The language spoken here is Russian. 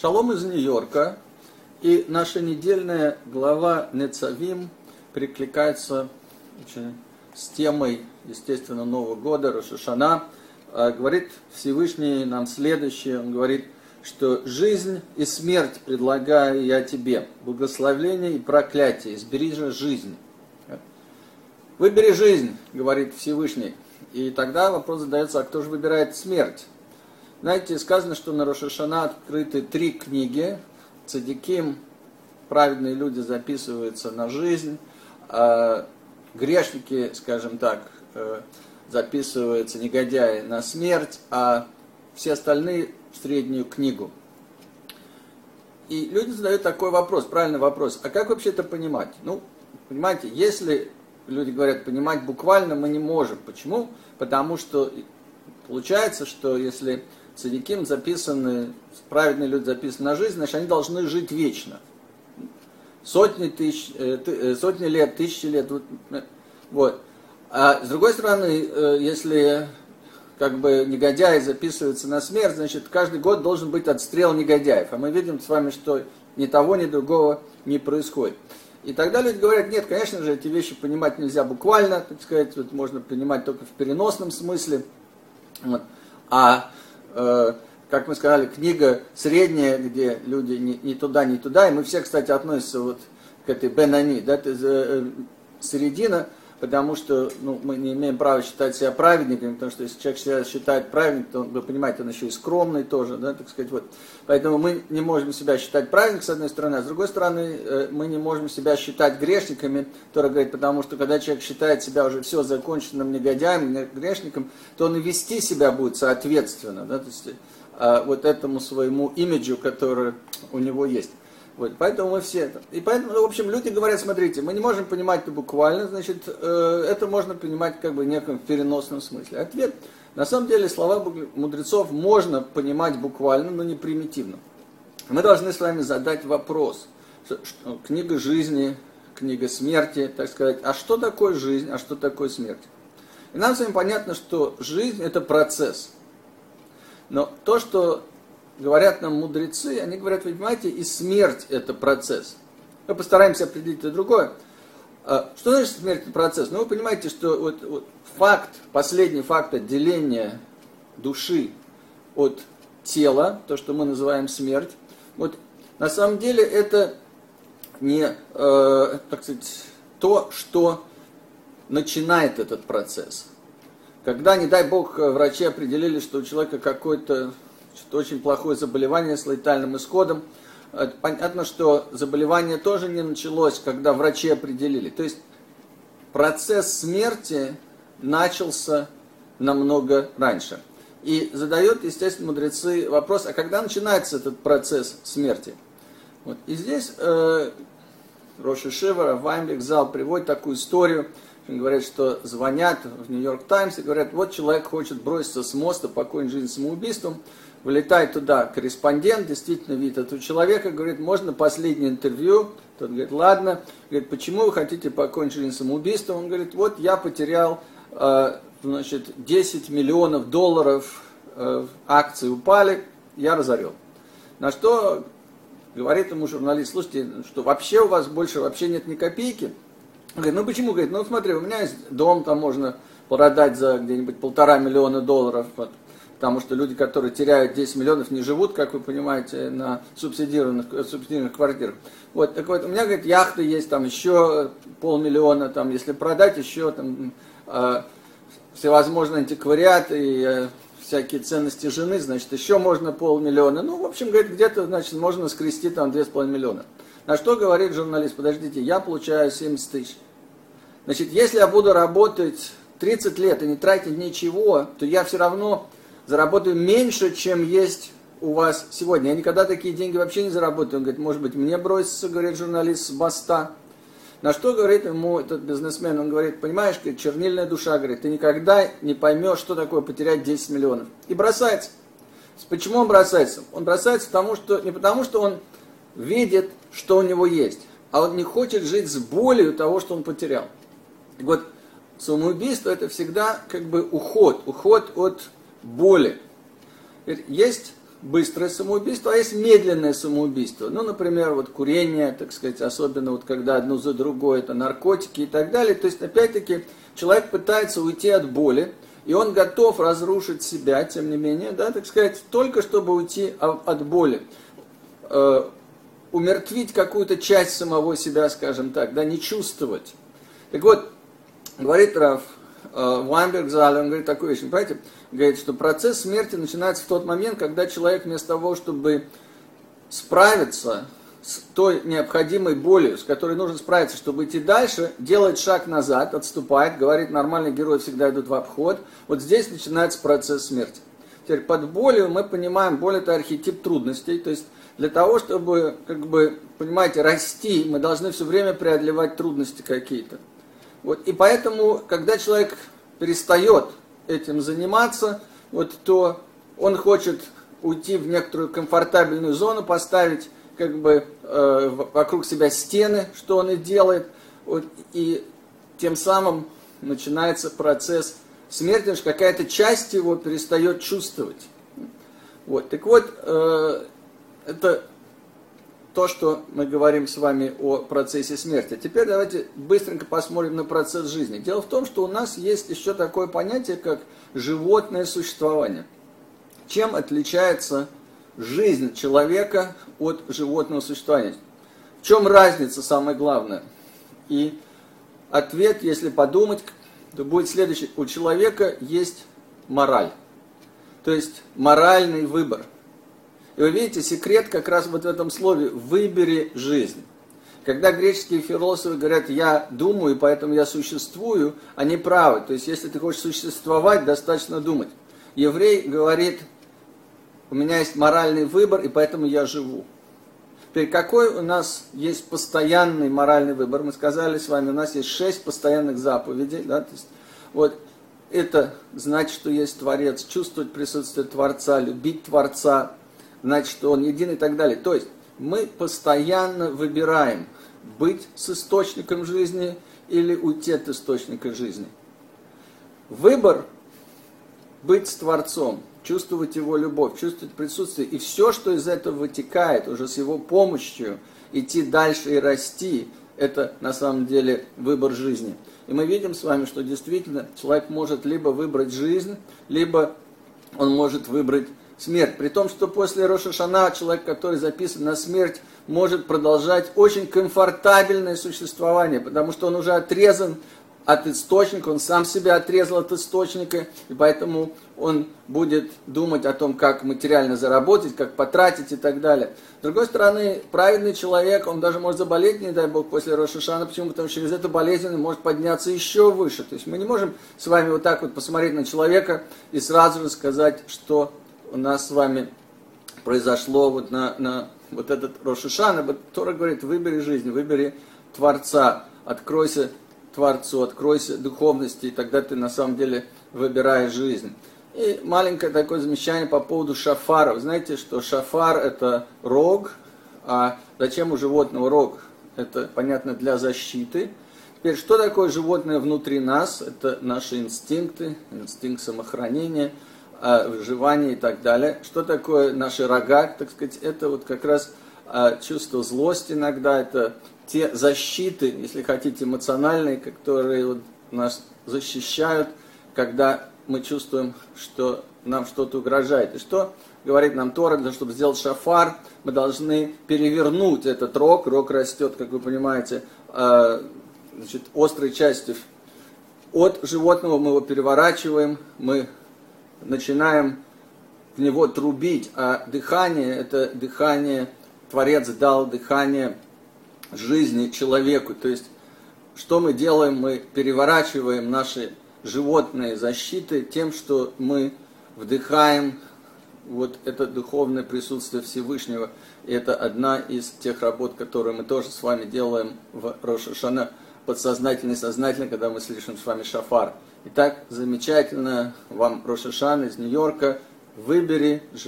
Шалом из Нью-Йорка. И наша недельная глава Нецавим прикликается с темой, естественно, Нового года, Рошашана. А, говорит Всевышний нам следующее. Он говорит, что жизнь и смерть предлагаю я тебе, благословление и проклятие, избери же жизнь. Выбери жизнь, говорит Всевышний. И тогда вопрос задается, а кто же выбирает смерть? Знаете, сказано, что на Рошашана открыты три книги. Цадиким, праведные люди записываются на жизнь, а грешники, скажем так, э, записываются негодяи на смерть, а все остальные в среднюю книгу. И люди задают такой вопрос, правильный вопрос, а как вообще это понимать? Ну, понимаете, если люди говорят понимать буквально, мы не можем. Почему? Потому что получается, что если цадиким записаны, праведные люди записаны на жизнь, значит, они должны жить вечно. Сотни, тысяч, э, э, сотни лет, тысячи лет. Вот. А с другой стороны, э, если как бы негодяи записываются на смерть, значит, каждый год должен быть отстрел негодяев. А мы видим с вами, что ни того, ни другого не происходит. И тогда люди говорят, нет, конечно же, эти вещи понимать нельзя буквально, так сказать, вот можно понимать только в переносном смысле. Вот. А Э, как мы сказали, книга средняя, где люди не, туда, не туда. И мы все, кстати, относятся вот к этой Бенани, да, это э, середина, потому что ну, мы не имеем права считать себя праведниками, потому что если человек себя считает праведником, то, вы понимаете, он еще и скромный тоже, да, так сказать, вот. Поэтому мы не можем себя считать праведником, с одной стороны, а с другой стороны, э, мы не можем себя считать грешниками, который говорит, потому что когда человек считает себя уже все законченным негодяем, грешником, то он и вести себя будет соответственно, да, то есть э, вот этому своему имиджу, который у него есть. Вот, поэтому мы все это. И поэтому, в общем, люди говорят, смотрите, мы не можем понимать это буквально, значит, э, это можно понимать как бы в неком переносном смысле. Ответ, на самом деле, слова мудрецов можно понимать буквально, но не примитивно. Мы должны с вами задать вопрос. Что, что, книга жизни, книга смерти, так сказать, а что такое жизнь, а что такое смерть? И нам с вами понятно, что жизнь это процесс. Но то, что говорят нам мудрецы, они говорят, вы понимаете, и смерть это процесс. Мы постараемся определить это другое. А, что значит смерть это процесс? Ну, вы понимаете, что вот, вот факт, последний факт отделения души от тела, то, что мы называем смерть, вот на самом деле это не, э, так сказать, то, что начинает этот процесс. Когда, не дай бог, врачи определили, что у человека какой-то что очень плохое заболевание с летальным исходом. Понятно, что заболевание тоже не началось, когда врачи определили. То есть процесс смерти начался намного раньше. И задают, естественно, мудрецы вопрос, а когда начинается этот процесс смерти? Вот. И здесь э, Роши Шивара, Ваймбек зал приводит такую историю, говорят, что звонят в Нью-Йорк Таймс и говорят, вот человек хочет броситься с моста, покончить жизнь самоубийством, Вылетает туда корреспондент, действительно видит этого человека, говорит, можно последнее интервью? Тот говорит, ладно. Говорит, почему вы хотите покончить жизнь самоубийством? Он говорит, вот я потерял э, значит, 10 миллионов долларов, э, акции упали, я разорен. На что говорит ему журналист, слушайте, что вообще у вас больше вообще нет ни копейки? Он говорит, ну почему? Говорит, ну смотри, у меня есть дом, там можно продать за где-нибудь полтора миллиона долларов. Потому что люди, которые теряют 10 миллионов, не живут, как вы понимаете, на субсидированных, субсидированных квартирах. Вот, так вот, у меня, говорит, яхты есть, там еще полмиллиона, там, если продать, еще там э, всевозможные антиквариаты и э, всякие ценности жены, значит, еще можно полмиллиона. Ну, в общем, говорит, где-то, значит, можно скрести там 2,5 миллиона. На что говорит журналист, подождите, я получаю 70 тысяч. Значит, если я буду работать 30 лет и не тратить ничего, то я все равно заработаю меньше, чем есть у вас сегодня. Я никогда такие деньги вообще не заработаю. Он говорит, может быть, мне бросится, говорит журналист, с моста. На что говорит ему этот бизнесмен? Он говорит, понимаешь, говорит, чернильная душа, говорит, ты никогда не поймешь, что такое потерять 10 миллионов. И бросается. Почему он бросается? Он бросается потому, что, не потому, что он видит, что у него есть, а он не хочет жить с болью того, что он потерял. И вот самоубийство это всегда как бы уход, уход от боли. Есть быстрое самоубийство, а есть медленное самоубийство. Ну, например, вот курение, так сказать, особенно вот когда одно за другое, это наркотики и так далее. То есть, опять-таки, человек пытается уйти от боли, и он готов разрушить себя, тем не менее, да, так сказать, только чтобы уйти от боли. Э, умертвить какую-то часть самого себя, скажем так, да, не чувствовать. Так вот, говорит Раф Вайнберг Зале, он говорит такую вещь, понимаете, говорит, что процесс смерти начинается в тот момент, когда человек вместо того, чтобы справиться с той необходимой болью, с которой нужно справиться, чтобы идти дальше, делает шаг назад, отступает, говорит, нормальные герои всегда идут в обход. Вот здесь начинается процесс смерти. Теперь под болью мы понимаем, боль это архетип трудностей, то есть для того, чтобы, как бы, понимаете, расти, мы должны все время преодолевать трудности какие-то. Вот, и поэтому, когда человек перестает этим заниматься, вот, то он хочет уйти в некоторую комфортабельную зону, поставить как бы э, вокруг себя стены, что он и делает, вот, и тем самым начинается процесс смерти, что какая-то часть его перестает чувствовать. Вот, так вот, э, это то, что мы говорим с вами о процессе смерти. Теперь давайте быстренько посмотрим на процесс жизни. Дело в том, что у нас есть еще такое понятие, как животное существование. Чем отличается жизнь человека от животного существования? В чем разница, самое главное? И ответ, если подумать, то будет следующий. У человека есть мораль. То есть моральный выбор – и вы видите, секрет как раз вот в этом слове «выбери жизнь». Когда греческие философы говорят «я думаю, поэтому я существую», они правы. То есть, если ты хочешь существовать, достаточно думать. Еврей говорит «у меня есть моральный выбор, и поэтому я живу». Теперь, какой у нас есть постоянный моральный выбор? Мы сказали с вами, у нас есть шесть постоянных заповедей. Да? То есть, вот это значит, что есть Творец, чувствовать присутствие Творца, любить Творца, значит, он един и так далее. То есть мы постоянно выбираем быть с источником жизни или уйти от источника жизни. Выбор быть с Творцом, чувствовать Его любовь, чувствовать присутствие, и все, что из этого вытекает, уже с Его помощью, идти дальше и расти, это на самом деле выбор жизни. И мы видим с вами, что действительно человек может либо выбрать жизнь, либо он может выбрать смерть. При том, что после Рошашана человек, который записан на смерть, может продолжать очень комфортабельное существование, потому что он уже отрезан от источника, он сам себя отрезал от источника, и поэтому он будет думать о том, как материально заработать, как потратить и так далее. С другой стороны, праведный человек, он даже может заболеть, не дай бог, после Рошашана, почему? Потому что через эту болезнь он может подняться еще выше. То есть мы не можем с вами вот так вот посмотреть на человека и сразу же сказать, что у нас с вами произошло вот на, на вот этот Рошишан, Тора говорит, выбери жизнь, выбери Творца, откройся Творцу, откройся духовности, и тогда ты на самом деле выбираешь жизнь. И маленькое такое замечание по поводу шафара. Вы знаете, что шафар это рог, а зачем у животного рог? Это, понятно, для защиты. Теперь, что такое животное внутри нас? Это наши инстинкты, инстинкт самохранения – выживание и так далее. Что такое наши рога, так сказать, это вот как раз а, чувство злости иногда, это те защиты, если хотите, эмоциональные, которые вот нас защищают, когда мы чувствуем, что нам что-то угрожает. И что говорит нам Тора, для того, чтобы сделать шафар, мы должны перевернуть этот рог. Рог растет, как вы понимаете, а, значит, острой частью от животного, мы его переворачиваем, мы начинаем в него трубить, а дыхание, это дыхание, Творец дал дыхание жизни человеку. То есть, что мы делаем? Мы переворачиваем наши животные защиты тем, что мы вдыхаем вот это духовное присутствие Всевышнего. И это одна из тех работ, которые мы тоже с вами делаем в Рошашана, подсознательно и сознательно, когда мы слышим с вами шафар. Итак, замечательно вам Рошашан из Нью-Йорка. Выбери